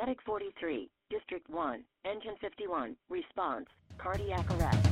Medic 43, District 1, Engine 51, response, cardiac arrest.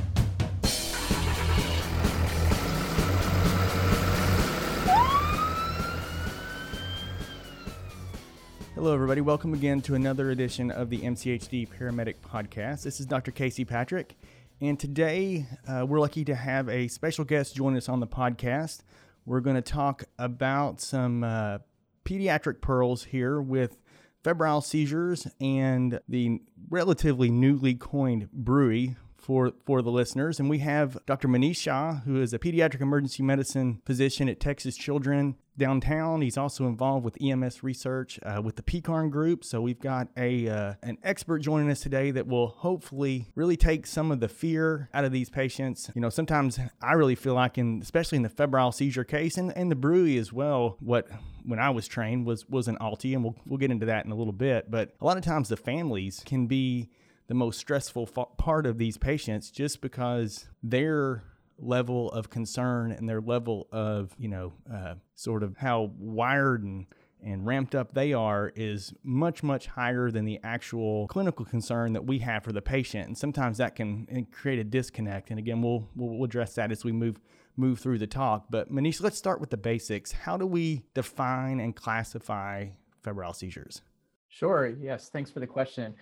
Hello, everybody. Welcome again to another edition of the MCHD Paramedic Podcast. This is Dr. Casey Patrick, and today uh, we're lucky to have a special guest join us on the podcast. We're going to talk about some uh, pediatric pearls here with febrile seizures and the relatively newly coined BRUE for, for the listeners. And we have Dr. Manish Shah, who is a pediatric emergency medicine physician at Texas Children downtown. He's also involved with EMS research uh, with the PECARN group. So we've got a uh, an expert joining us today that will hopefully really take some of the fear out of these patients. You know, sometimes I really feel like in especially in the febrile seizure case and, and the BRUE as well, what when I was trained was was an ALTE, and we'll we'll get into that in a little bit. But a lot of times the families can be the most stressful part of these patients just because their level of concern and their level of you know uh, sort of how wired and and ramped up they are is much much higher than the actual clinical concern that we have for the patient. And sometimes that can create a disconnect. And again we'll we'll address that as we move move through the talk. But manish let's start with the basics. How do we define and classify febrile seizures? Sure yes thanks for the question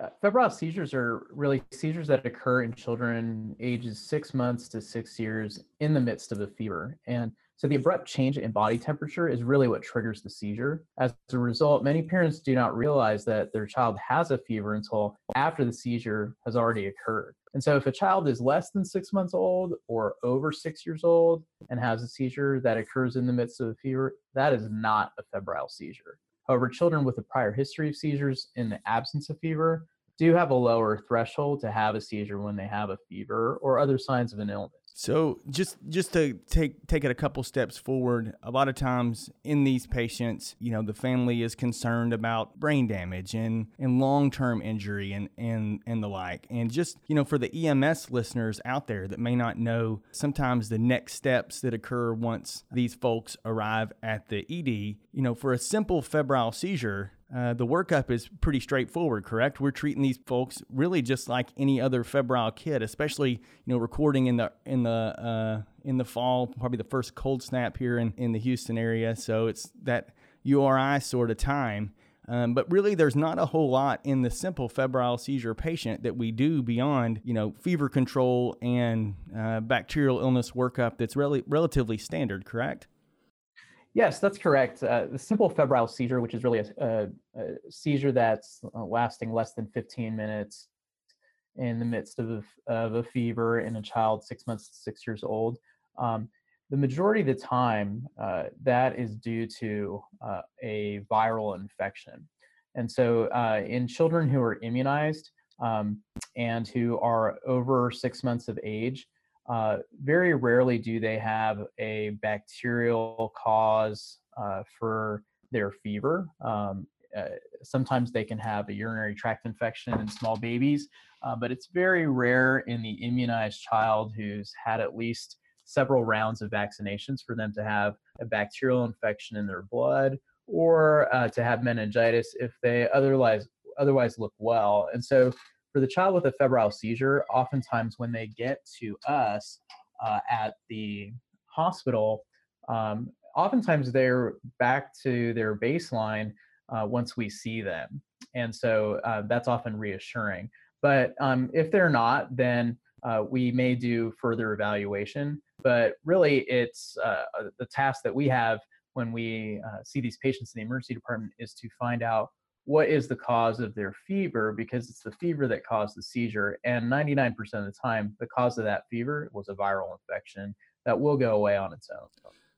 uh, febrile seizures are really seizures that occur in children ages six months to six years in the midst of a fever. And so the abrupt change in body temperature is really what triggers the seizure. As a result, many parents do not realize that their child has a fever until after the seizure has already occurred. And so if a child is less than six months old or over six years old and has a seizure that occurs in the midst of a fever, that is not a febrile seizure. However, children with a prior history of seizures in the absence of fever do have a lower threshold to have a seizure when they have a fever or other signs of an illness. So just just to take take it a couple steps forward, a lot of times in these patients, you know, the family is concerned about brain damage and and long-term injury and and and the like. And just, you know, for the EMS listeners out there that may not know sometimes the next steps that occur once these folks arrive at the ED, you know, for a simple febrile seizure, uh, the workup is pretty straightforward, correct? We're treating these folks really just like any other febrile kid, especially you know recording in the in the uh, in the fall, probably the first cold snap here in, in the Houston area. So it's that URI sort of time. Um, but really, there's not a whole lot in the simple febrile seizure patient that we do beyond, you know, fever control and uh, bacterial illness workup that's really relatively standard, correct? Yes, that's correct. Uh, the simple febrile seizure, which is really a, a, a seizure that's uh, lasting less than 15 minutes in the midst of a, of a fever in a child six months to six years old. Um, the majority of the time, uh, that is due to uh, a viral infection. And so, uh, in children who are immunized um, and who are over six months of age, uh, very rarely do they have a bacterial cause uh, for their fever. Um, uh, sometimes they can have a urinary tract infection in small babies, uh, but it's very rare in the immunized child who's had at least several rounds of vaccinations for them to have a bacterial infection in their blood or uh, to have meningitis if they otherwise otherwise look well. And so for the child with a febrile seizure, oftentimes when they get to us uh, at the hospital, um, oftentimes they're back to their baseline uh, once we see them. And so uh, that's often reassuring. But um, if they're not, then uh, we may do further evaluation. But really, it's uh, the task that we have when we uh, see these patients in the emergency department is to find out what is the cause of their fever because it's the fever that caused the seizure and 99% of the time the cause of that fever was a viral infection that will go away on its own.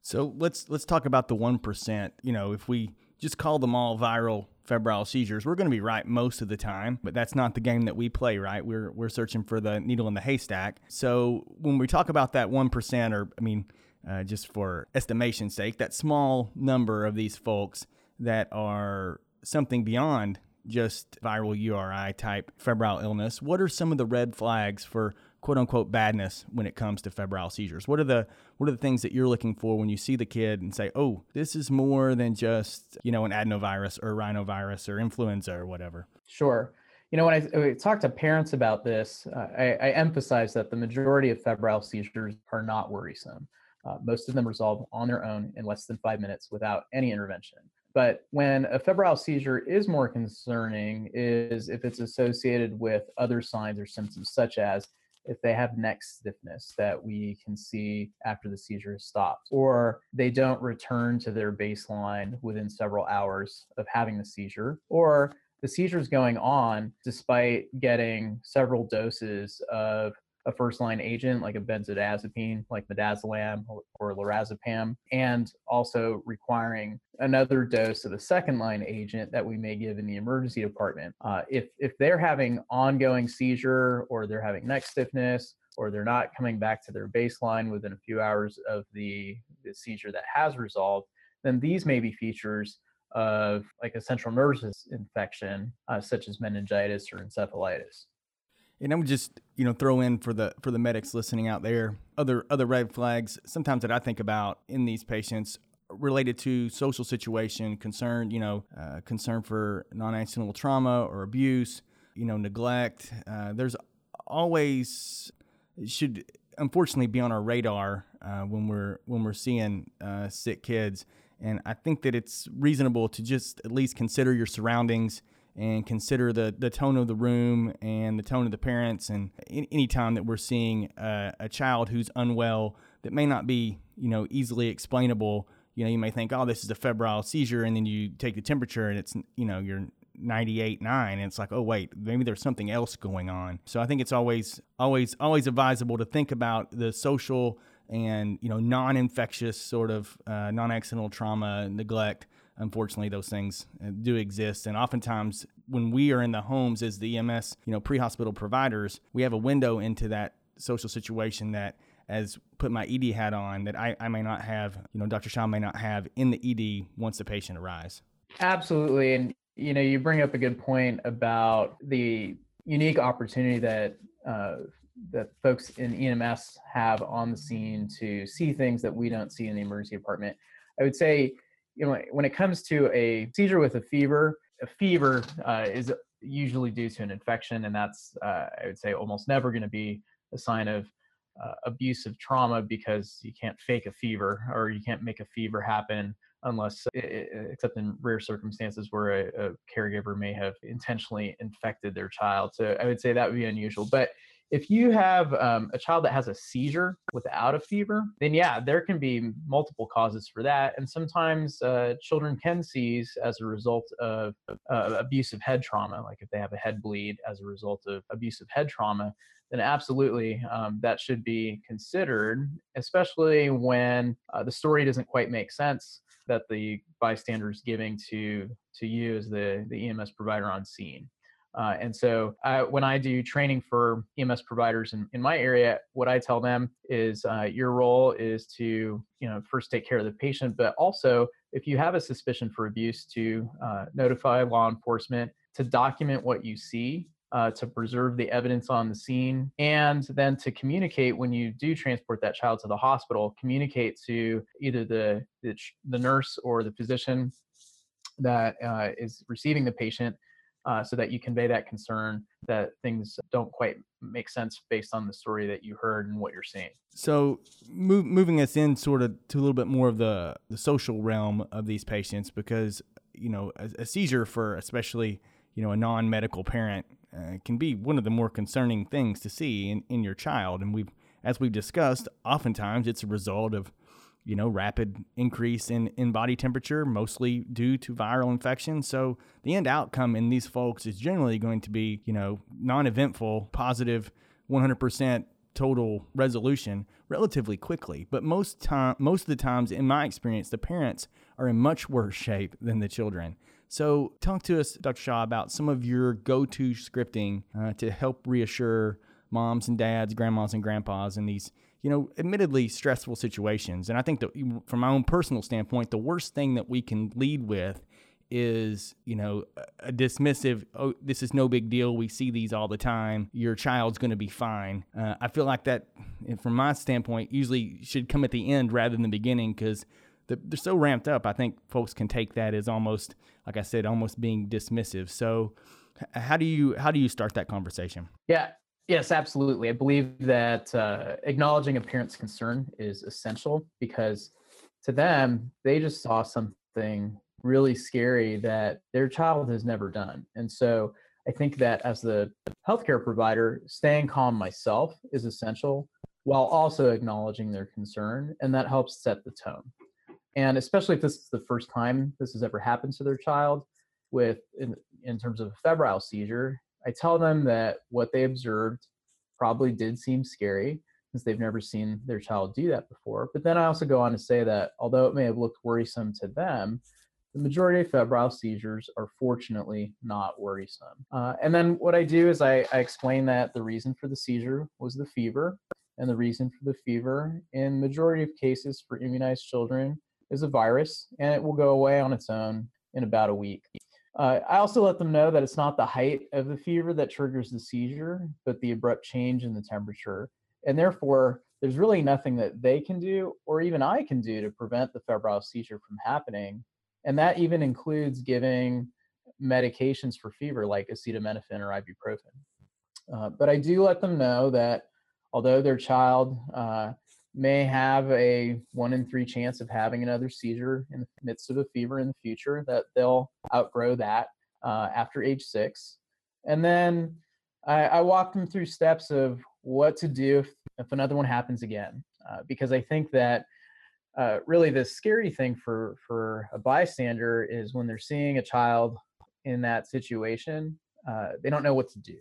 So let's let's talk about the 1% you know if we just call them all viral febrile seizures we're going to be right most of the time but that's not the game that we play right? We're we're searching for the needle in the haystack. So when we talk about that 1% or i mean uh, just for estimation's sake that small number of these folks that are something beyond just viral URI type febrile illness, what are some of the red flags for quote unquote badness when it comes to febrile seizures? What are the what are the things that you're looking for when you see the kid and say, "Oh, this is more than just you know an adenovirus or rhinovirus or influenza or whatever"? Sure. You know, when I, when I talk to parents about this, uh, I, I, emphasize that the majority of febrile seizures are not worrisome. Uh, most of them resolve on their own in less than five minutes without any intervention. But when a febrile seizure is more concerning is if it's associated with other signs or symptoms, such as if they have neck stiffness that we can see after the seizure has stopped, or they don't return to their baseline within several hours of having the seizure, or the seizure is going on despite getting several doses of a first line agent like a benzodiazepine like midazolam or, or lorazepam and also requiring another dose of a second line agent that we may give in the emergency department. Uh, if if they're having ongoing seizure or they're having neck stiffness or they're not coming back to their baseline within a few hours of the, the seizure that has resolved then these may be features of like a central nervous infection uh, such as meningitis or encephalitis and I would just, you know, throw in for the for the medics listening out there, other other red flags sometimes that I think about in these patients related to social situation, concern, you know, uh, concern for non-accidental trauma or abuse, you know, neglect. Uh, there's always should unfortunately be on our radar uh, when we're when we're seeing uh, sick kids, and I think that it's reasonable to just at least consider your surroundings and consider the, the tone of the room and the tone of the parents. And any time that we're seeing a, a child who's unwell that may not be, you know, easily explainable, you know, you may think, oh, this is a febrile seizure. And then you take the temperature and it's, you know, you're 98 9 and it's like oh wait maybe there's something else going on so i think it's always always always advisable to think about the social and you know non-infectious sort of uh, non-accidental trauma neglect unfortunately those things uh, do exist. And oftentimes when we are in the homes as the ems you know pre-hospital providers we have a window into that social situation that as put my ed hat on that I, I may not have you know dr Shah may not have in the ed once the patient arrives. Absolutely. And you know you bring up a good point about the unique opportunity that uh, that folks in EMS have on the scene to see things that we don't see in the emergency department. I would say you know, when it comes to a seizure with a fever, a fever uh, is usually due to an infection, and that's uh, I would say almost never going to be a sign of uh, abusive trauma because you can't fake a fever or you can't make a fever happen unless except in rare circumstances where a, a, caregiver may have intentionally infected their child. So i would say that would be unusual but if you have um, a child that has a seizure without a fever, then yeah, there can be multiple causes for that. And sometimes uh, children can seize as a result of uh, abusive head trauma, like if they have a head bleed as a result of abusive head trauma, then absolutely um, that should be considered, especially when uh, the story doesn't quite make sense that the bystander is giving to to you as the the EMS provider on scene. Uh, and so uh, when I do training for EMS providers in, in my area, what I tell them is uh, your role is to, you know, first take care of the patient, but also if you have a suspicion for abuse to uh, notify law enforcement, to document what you see, uh, to preserve the evidence on the scene, and then to communicate when you do transport that child to the hospital, communicate to either the, the, the nurse or the physician that uh, is receiving the patient uh, so that you convey that concern that things don't quite make sense based on the story that you heard and what you're seeing. So, move, moving us in sort of to a little bit more of the, the social realm of these patients, because, you know, a, a seizure for especially, you know, a non medical parent uh, can be one of the more concerning things to see in, in your child. And we've, as we've discussed, oftentimes it's a result of you know, rapid increase in, in body temperature, mostly due to viral infection. So the end outcome in these folks is generally going to be, you know, non-eventful, positive, 100% total resolution relatively quickly. But most time, most of the times, in my experience, the parents are in much worse shape than the children. So talk to us, Dr. Shah, about some of your go-to scripting uh, to help reassure moms and dads, grandmas and grandpas in these you know, admittedly stressful situations. And I think that from my own personal standpoint, the worst thing that we can lead with is, you know, a dismissive, oh, this is no big deal. We see these all the time. Your child's going to be fine. Uh, I feel like that, from my standpoint, usually should come at the end rather than the beginning because they're so ramped up. I think folks can take that as almost, like I said, almost being dismissive. So, how do you how do you start that conversation? Yeah, Yes, absolutely. I believe that uh, acknowledging a parent's concern is essential because to them, they just saw something really scary that their child has never done. And so I think that as the healthcare provider, staying calm myself is essential while also acknowledging their concern. And that helps set the tone. And especially if this is the first time this has ever happened to their child, with in, in terms of a febrile seizure, I tell them that what they observed probably did seem scary since they've never seen their child do that before. But then I also go on to say that although it may have looked worrisome to them, the majority of febrile seizures are fortunately not worrisome. Uh, and then what I do is I, I explain that the reason for the seizure was the fever, and the reason for the fever in majority of cases for immunized children is a virus, and it will go away on its own in about a week. Uh, I also let them know that it's not the height of the fever that triggers the seizure, but the abrupt change in the temperature. And therefore, there's really nothing that they can do or even I can do to prevent the febrile seizure from happening. And that even includes giving medications for fever like acetaminophen or ibuprofen. Uh, but I do let them know that although their child uh, may have a one in three chance of having another seizure in the midst of a fever in the future, that they'll outgrow that uh, after age six. And then I, I walk them through steps of what to do if, if another one happens again, uh, because I think that uh, really the scary thing for for a bystander is when they're seeing a child in that situation, uh, they don't know what to do,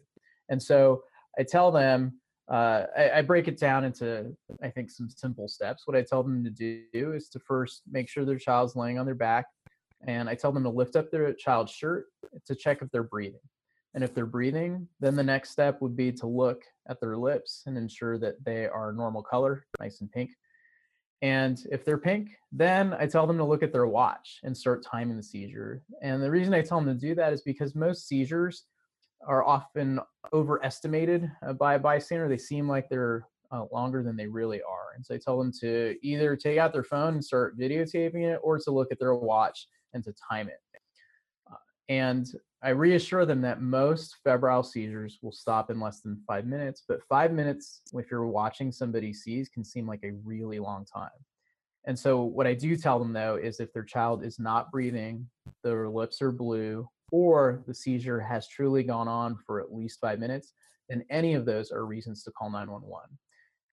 and so I tell them uh, I, I, break it down into I think some simple steps. What I tell them to do is to first make sure their child's laying on their back, and I tell them to lift up their child's shirt to check if they're breathing. And if they're breathing, then the next step would be to look at their lips and ensure that they are normal color, nice and pink. And if they're pink, then I tell them to look at their watch and start timing the seizure. And the reason I tell them to do that is because most seizures are often overestimated uh, by a bystander. They seem like they're uh, longer than they really are. And so I tell them to either take out their phone and start videotaping it or to look at their watch and to time it. Uh, and I reassure them that most febrile seizures will stop in less than five minutes, but five minutes, if you're watching somebody seize, can seem like a really long time. And so, what I do tell them though is if their child is not breathing, their lips are blue, or the seizure has truly gone on for at least five minutes, then any of those are reasons to call 911.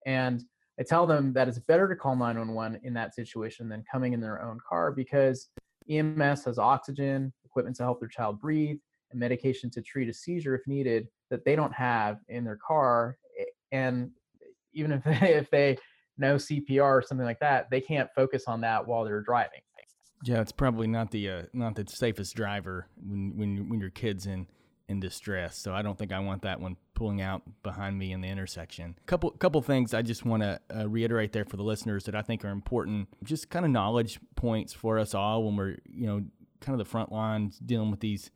And I tell them that it's better to call 911 in that situation than coming in their own car because EMS has oxygen, equipment to help their child breathe, and medication to treat a seizure if needed that they don't have in their car. Eh, and even if they, if they know CPR or something like that, they can't focus on that while they're driving. Yeah, it's probably not the uh, not the safest driver when when when your kid's in in distress. So I don't think I want that one pulling out behind me in the intersection. Couple couple things I just want to uh, reiterate there for the listeners that I think are important. Just kind of knowledge points for us all when we're you know kind of the front lines dealing with these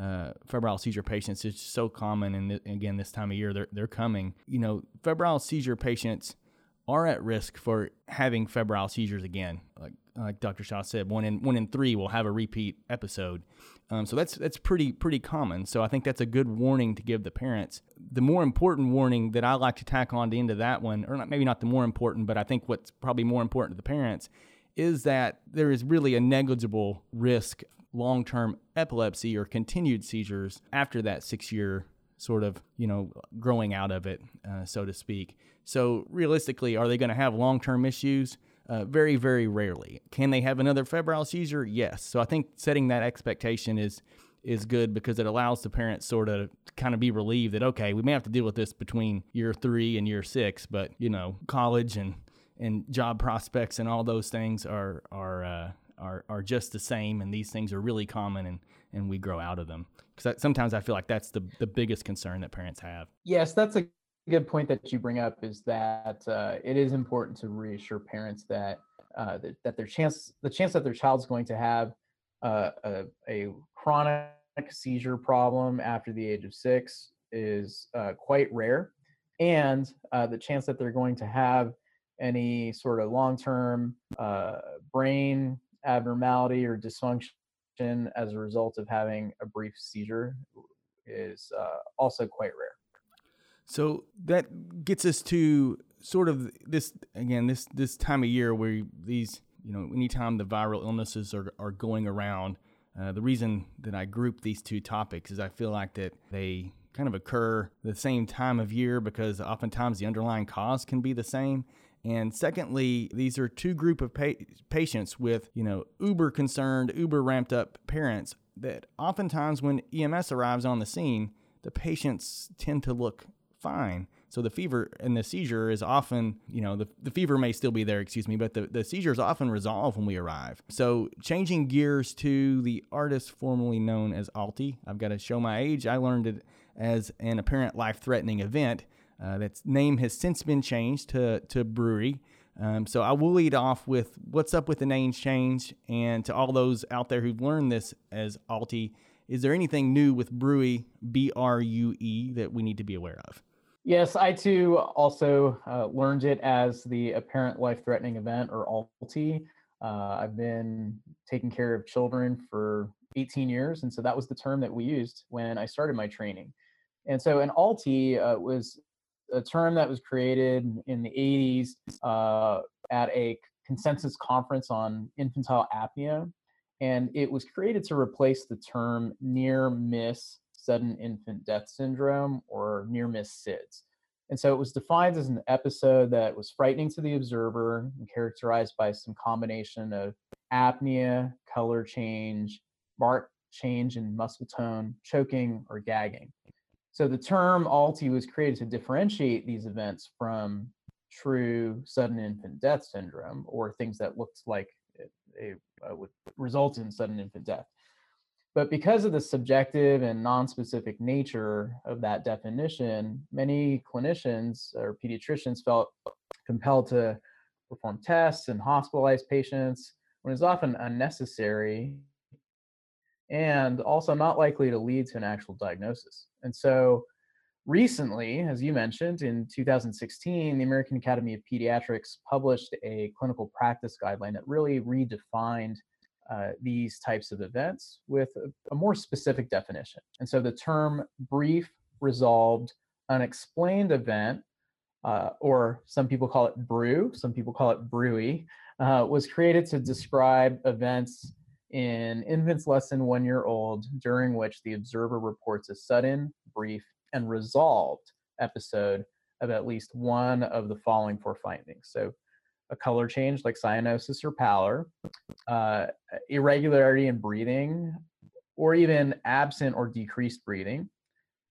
uh, febrile seizure patients. It's so common, and th- again, this time of year they're they're coming. You know, febrile seizure patients are at risk for having febrile seizures again. Like like Dr. Shah said, one in one in three will have a repeat episode. Um, so that's that's pretty pretty common. So I think that's a good warning to give the parents. The more important warning that I like to tack on to end of that one, or not, maybe not the more important, but I think what's probably more important to the parents is that there is really a negligible risk long term epilepsy or continued seizures after that six year sort of you know growing out of it, uh, so to speak. So realistically, are they going to have long term issues? Uh, very, very rarely. Can they have another febrile seizure? Yes. So I think setting that expectation is is good because it allows the parents sort of kind of be relieved that okay, we may have to deal with this between year three and year six, but you know, college and and job prospects and all those things are are uh, are are just the same, and these things are really common, and and we grow out of them. Because sometimes I feel like that's the the biggest concern that parents have. Yes, that's a good point that you bring up is that uh, it is important to reassure parents that, uh, that that their chance the chance that their child's going to have uh, a, a, chronic seizure problem after the age of six is uh, quite rare. And uh, the chance that they're going to have any sort of long term uh, brain abnormality or dysfunction as a result of having a brief seizure is also quite rare. So that gets us to sort of this again this this time of year where these you know anytime the viral illnesses are, are going around uh, the reason that i group these two topics is i feel like that they kind of occur the same time of year because oftentimes the underlying cause can be the same. And secondly these are two group of pa- patients with you know uber concerned uber ramped up parents that oftentimes when ems arrives on the scene the patients tend to look fine. So the fever and the seizure is often, you know, the, the fever may still be there, excuse me, but the, the seizure is often resolved when we arrive. So changing gears to the artist formerly known as ALTE, I've got to show my age. I learned it as an apparent life threatening event. Uh, that's name has since been changed to, to BRUE. Um, so I will lead off with what's up with the name change, and to all those out there who've learned this as ALTE, is there anything new with Brue, B R U E, that we need to be aware of? Yes, I too also uh, learned it as the apparent life threatening event or ALTE. Uh, I've been taking care of children for 18 years, and so that was the term that we used when I started my training. And so an ALTE uh, was a term that was created in the 80s uh, at a consensus conference on infantile apnea. And it was created to replace the term near miss sudden infant death syndrome or near miss SIDS. And so it was defined as an episode that was frightening to the observer and characterized by some combination of apnea, color change, marked change in muscle tone, choking, or gagging. So the term ALTE was created to differentiate these events from true sudden infant death syndrome or things that looked like it, it uh, would result in sudden infant death. But because of the subjective and non-specific nature of that definition, many clinicians or pediatricians felt compelled to perform tests and hospitalize patients when it's often unnecessary and also not likely to lead to an actual diagnosis. And so recently, as you mentioned, in 2016, the American Academy of Pediatrics published a clinical practice guideline that really redefined uh, these types of events with a, a, more specific definition. And so the term brief, resolved, unexplained event, uh, or some people call it brew, some people call it brewy, uh, was created to describe events in infants less than one year old during which the observer reports a sudden, brief, and resolved episode of at least one of the following four findings. So a color change like cyanosis or pallor, uh, irregularity in breathing, or even absent or decreased breathing,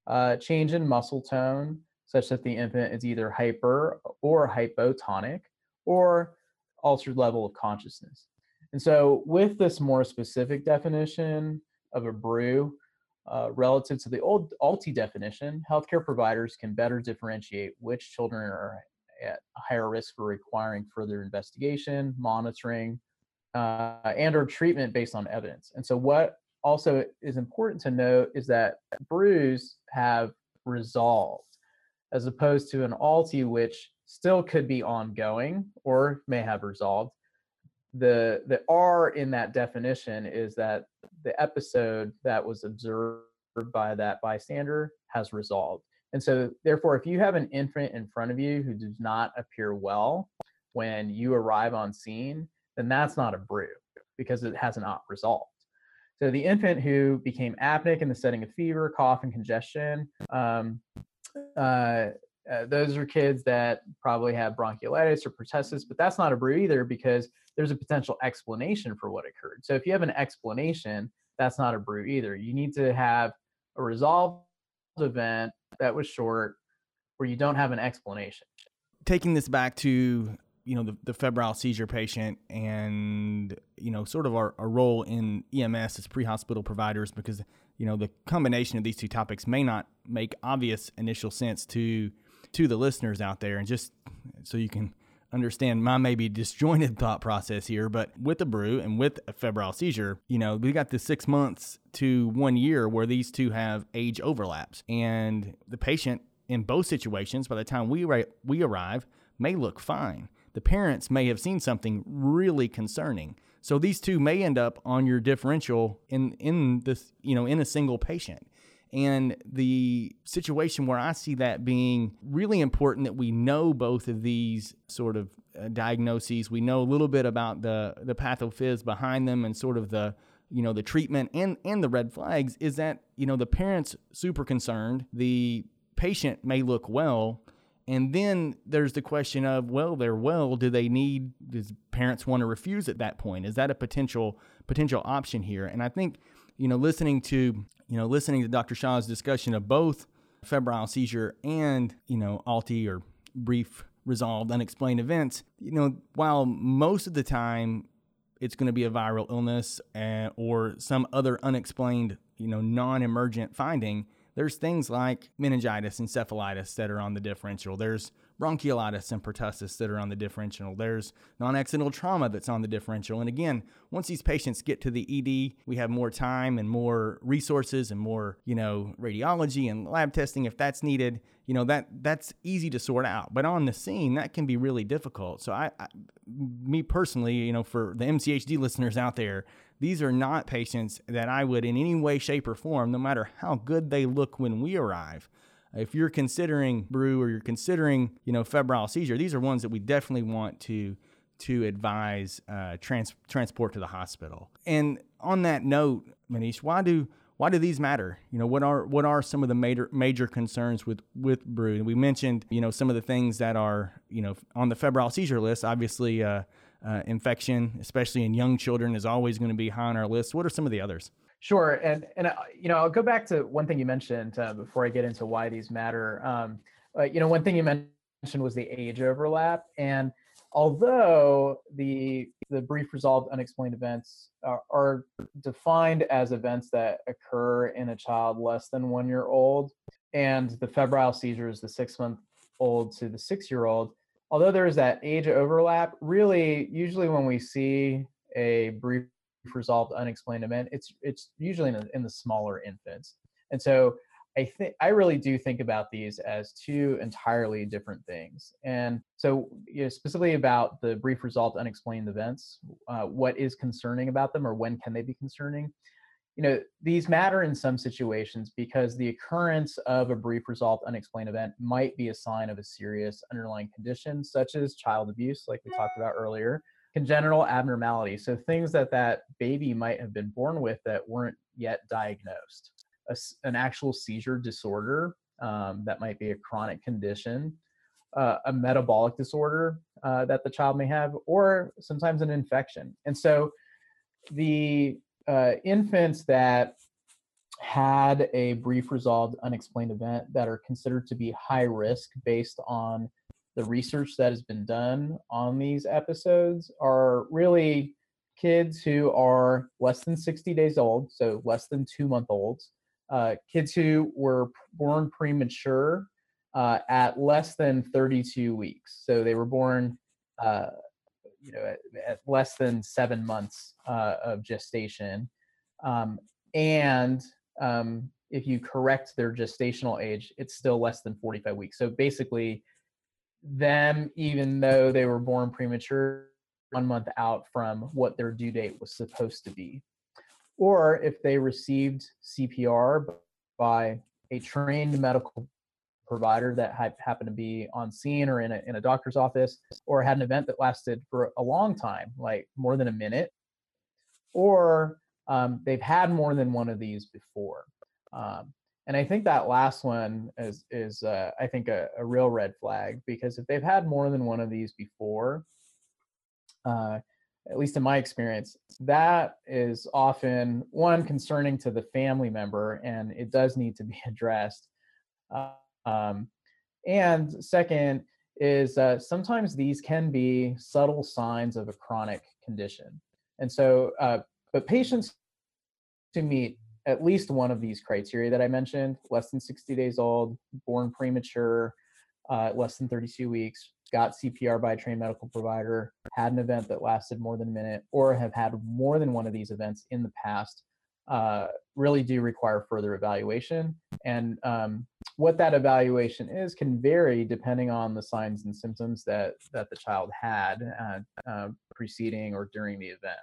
uh, change in muscle tone, such that the infant is either hyper or hypotonic, or altered level of consciousness. And so, with this more specific definition of a BRUE, uh, relative to the old ALTE definition, healthcare providers can better differentiate which children are at higher risk for requiring further investigation, monitoring, uh, and or treatment based on evidence. And so what also is important to note is that BRUEs have resolved as opposed to an ALTE which still could be ongoing or may have resolved. The the R in that definition is that the episode that was observed by that bystander has resolved. And so, therefore, if you have an infant in front of you who does not appear well when you arrive on scene, then that's not a BRUE because it has not resolved. So, the infant who became apneic in the setting of fever, cough, and congestion, um, uh, uh, those are kids that probably have bronchiolitis or pertussis, but that's not a BRUE either because there's a potential explanation for what occurred. So, if you have an explanation, that's not a BRUE either. You need to have a resolved event that was short where you don't have an explanation. Taking this back to you know the, the febrile seizure patient and you know sort of our, our role in EMS as pre-hospital providers because you know the combination of these two topics may not make obvious initial sense to to the listeners out there and just so you can understand my maybe disjointed thought process here, but with a BRUE and with a febrile seizure, you know, we got the six months to one year where these two have age overlaps. And the patient in both situations, by the time we, we arrive, may look fine. The parents may have seen something really concerning. So these two may end up on your differential in in this, you know, in a single patient. And the situation where I see that being really important that we know both of these sort of uh, diagnoses, we know a little bit about the the pathophys behind them and sort of the you know the treatment and and the red flags is that you know the parents super concerned, the patient may look well, and then there's the question of, well, they're well. Do they need? Does parents want to refuse at that point? Is that a potential potential option here? And I think, you know, listening to you know, listening to Dr. Shah's discussion of both febrile seizure and you know, ALTE or brief resolved unexplained events, you know, while most of the time it's going to be a viral illness uh, or some other unexplained, you know, non-emergent finding there's things like meningitis, encephalitis that are on the differential. There's bronchiolitis and pertussis that are on the differential. There's non accidental trauma that's on the differential. And again, once these patients get to the ED, we have more time and more resources and more, you know, radiology and lab testing if that's needed. You know, that that's easy to sort out. But on the scene, that can be really difficult. So I, I me personally, you know, for the MCHD listeners out there, these are not patients that I would, in any way, shape, or form, no matter how good they look when we arrive, if you're considering BRUE or you're considering, you know, febrile seizure, these are ones that we definitely want to to advise uh, trans- transport to the hospital. And on that note, Manish, why do why do these matter? You know, what are what are some of the major major concerns with with BRUE? and We mentioned, you know, some of the things that are, you know, on the febrile seizure list. Obviously, uh, uh, infection, especially in young children, is always going to be high on our list. What are some of the others? Sure, and and uh, you know I'll go back to one thing you mentioned uh, before I get into why these matter. Um, uh, you know, one thing you mentioned was the age overlap, and although the the brief resolved unexplained events are, are defined as events that occur in a child less than one year old, and the febrile seizure is the six month old to the six year old, although there is that age overlap, really, usually when we see a brief resolved unexplained event, it's it's usually in the, in the smaller infants. And so I think I really do think about these as two entirely different things. And so, you know, specifically about the brief resolved unexplained events, uh, what is concerning about them, or when can they be concerning? You know these matter in some situations because the occurrence of a brief resolved unexplained event might be a sign of a serious underlying condition such as child abuse like we talked about earlier congenital abnormality. So things that that baby might have been born with that weren't yet diagnosed. A, an actual seizure disorder um, that might be a chronic condition uh, a metabolic disorder uh, that the child may have or sometimes an infection. And so the uh, infants that had a brief resolved unexplained event that are considered to be high risk based on the research that has been done on these episodes are really kids who are less than 60 days old, so less than two month olds, uh, kids who were born premature uh, at less than 32 weeks. So they were born uh, you know at, at less than seven months uh, of gestation um, and um, if you correct their gestational age it's still less than 45 weeks. So basically them even though they were born premature one month out from what their due date was supposed to be. Or if they received cpr by a trained medical provider that happened to be on scene or in a, in a doctor's office or had an event that lasted for a long time like more than a minute. Or um, they've had more than one of these before. Um, and i think that last one is is uh, i think a, a, real red flag because if they've had more than one of these before uh, at least in my experience that is often one concerning to the family member and it does need to be addressed. Uh, um, and second is uh, sometimes these can be subtle signs of a chronic condition. And so, uh, but patients to meet at least one of these criteria that I mentioned, less than 60 days old, born premature, uh, less than 32 weeks, got CPR by a trained medical provider, had an event that lasted more than a minute, or have had more than one of these events in the past, uh, really do require further evaluation. And um, what that evaluation is can vary depending on the signs and symptoms that that the child had uh, uh, preceding or during the event.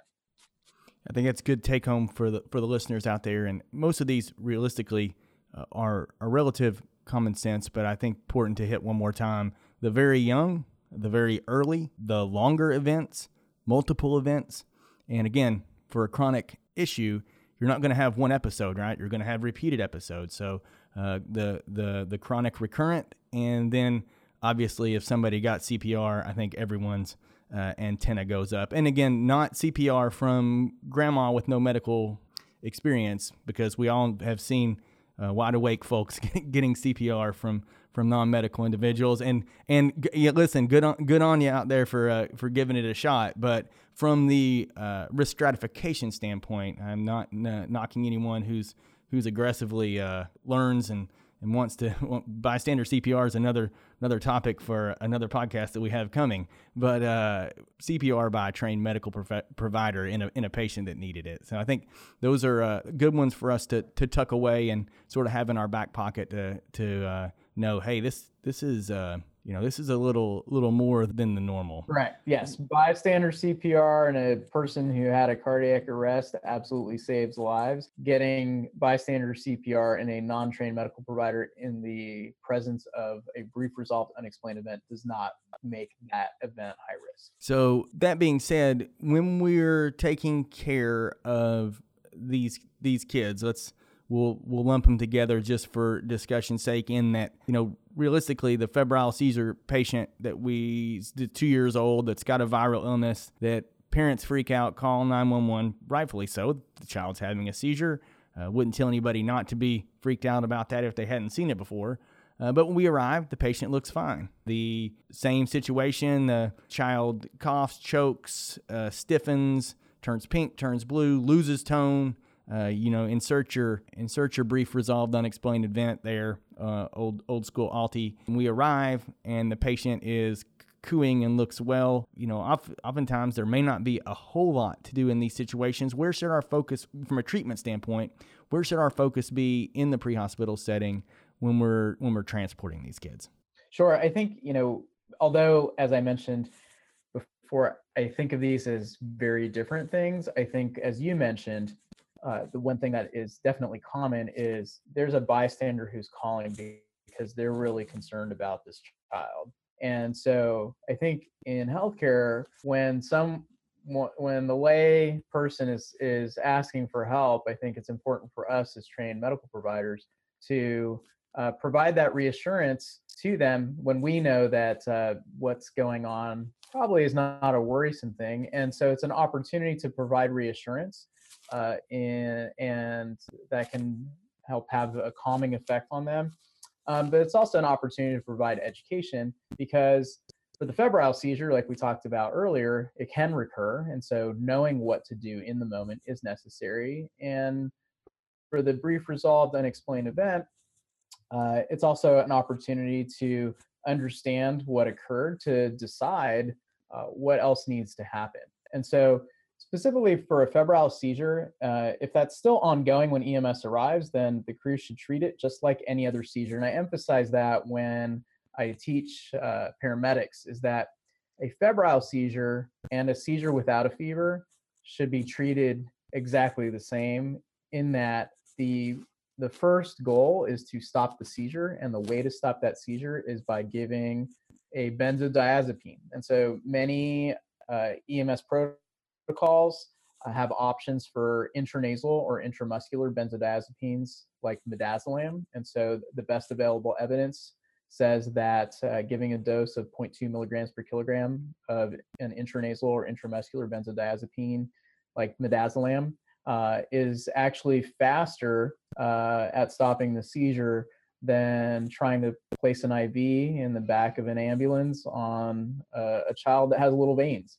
I think that's good take home for the for the listeners out there. And most of these, realistically, uh, are are relative common sense, but I think important to hit one more time: the very young, the very early, the longer events, multiple events, and again, for a chronic issue, you're not going to have one episode, right? You're going to have repeated episodes. So uh, the the the chronic recurrent, and then obviously if somebody got CPR, I think everyone's uh, antenna goes up. And again, not CPR from grandma with no medical experience, because we all have seen uh, wide awake folks getting CPR from from non-medical individuals. And and yeah, listen, good on good on you out there for uh, for giving it a shot. But from the uh, risk stratification standpoint, I'm not n- knocking anyone who's who's aggressively uh, learns and and wants to bystander CPR is another another topic for another podcast that we have coming. But uh, CPR by a trained medical prof- provider in a in a patient that needed it. So I think those are uh, good ones for us to to tuck away and sort of have in our back pocket to to uh, know, hey, this this is uh, you know this is a little little more than the normal. Right yes. Bystander cpr and a person who had a cardiac arrest absolutely saves lives. Getting bystander cpr in a non-trained medical provider in the presence of a brief resolved unexplained event does not make that event high risk. So that being said when we're taking care of these these kids let's we'll we'll lump them together just for discussion's sake in that you know realistically the febrile seizure patient that we two years old that's got a viral illness that parents freak out call 911 rightfully so the child's having a seizure. Uh, wouldn't tell anybody not to be freaked out about that if they hadn't seen it before. Uh, but when we arrive the patient looks fine. The same situation the child coughs chokes uh, stiffens turns pink turns blue loses tone uh, you know, insert your insert your brief resolved unexplained event there, uh, old old school ALTE. we arrive and the patient is cooing and looks well. You know, oftentimes there may not be a whole lot to do in these situations. Where should our focus, from a treatment standpoint, where should our focus be in the pre-hospital setting when we're when we're transporting these kids? Sure, I think you know, although as I mentioned before, I think of these as very different things. I think, as you mentioned uh, the one thing that is definitely common is there's a bystander who's calling because they're really concerned about this child. And so I think in healthcare, when some when the lay person is is asking for help, I think it's important for us as trained medical providers to uh, provide that reassurance to them when we know that uh, what's going on probably is not a worrisome thing. And so it's an opportunity to provide reassurance uh, and, and that can help have a calming effect on them. Um, but it's also an opportunity to provide education because for the febrile seizure, like we talked about earlier, it can recur. And so knowing what to do in the moment is necessary. And for the brief resolved unexplained event, uh, it's also an opportunity to understand what occurred to decide uh, what else needs to happen. And so specifically for a febrile seizure, uh, if that's still ongoing when EMS arrives, then the crew should treat it just like any other seizure. And I emphasize that when I teach uh, paramedics is that a febrile seizure and a seizure without a fever should be treated exactly the same in that the the first goal is to stop the seizure and the way to stop that seizure is by giving a benzodiazepine and so many uh, ems protocols protocols uh, have options for intranasal or intramuscular benzodiazepines like midazolam. And so the best available evidence says that uh, giving a dose of 0.2 milligrams per kilogram of an intranasal or intramuscular benzodiazepine like midazolam uh, is actually faster uh, at stopping the seizure than trying to place an IV in the back of an ambulance on a, a child that has little veins.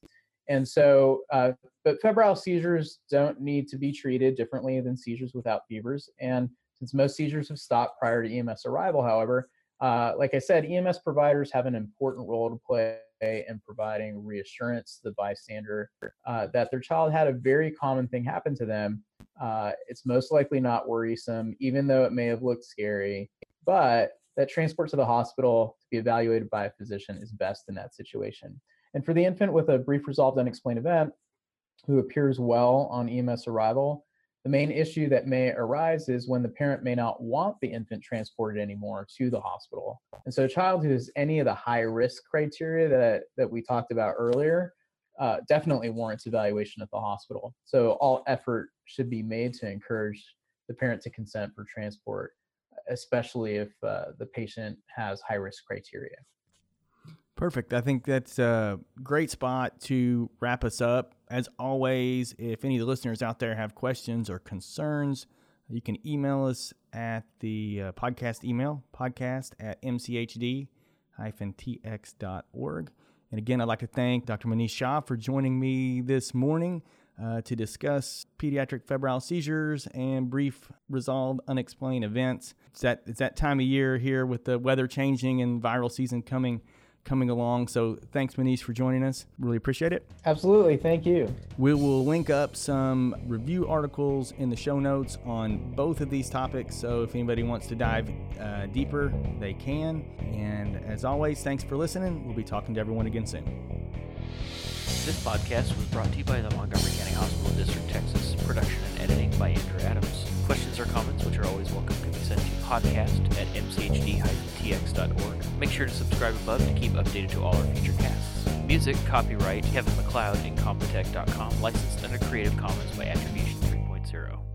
And so, uh, but febrile seizures don't need to be treated differently than seizures without fevers. And since most seizures have stopped prior to EMS arrival, however, Uh, like I said, EMS providers have an important role to play in providing reassurance to the bystander uh, that their child had a very common thing happen to them. Uh, it's most likely not worrisome, even though it may have looked scary, but that transport to the hospital to be evaluated by a physician is best in that situation. And for the infant with a brief resolved unexplained event who appears well on EMS arrival, the main issue that may arise is when the parent may not want the infant transported anymore to the hospital. And so a child who has any of the high risk criteria that, that we talked about earlier uh, definitely warrants evaluation at the hospital. So all effort should be made to encourage the parent to consent for transport, especially if uh, the patient has high risk criteria. Perfect. I think that's a great spot to wrap us up. As always, if any of the listeners out there have questions or concerns, you can email us at the uh, podcast email, podcast at mchd tx.org. And again, I'd like to thank Dr. Manish Shah for joining me this morning uh, to discuss pediatric febrile seizures and brief resolved unexplained events. It's that, it's that time of year here with the weather changing and viral season coming coming along. So thanks, Manish, for joining us. Really appreciate it. Absolutely. Thank you. We will link up some review articles in the show notes on both of these topics. So if anybody wants to dive uh, deeper, they can. And as always, thanks for listening. We'll be talking to everyone again soon. This podcast was brought to you by the Montgomery County Hospital District, Texas. Production and editing by Andrew Adams. Questions or comments, which are always welcome, to podcast at mchd-tx.org. Make sure to subscribe above to keep updated to all our future casts. Music, copyright, Kevin MacLeod and Compotech.com, licensed under Creative Commons by Attribution 3.0.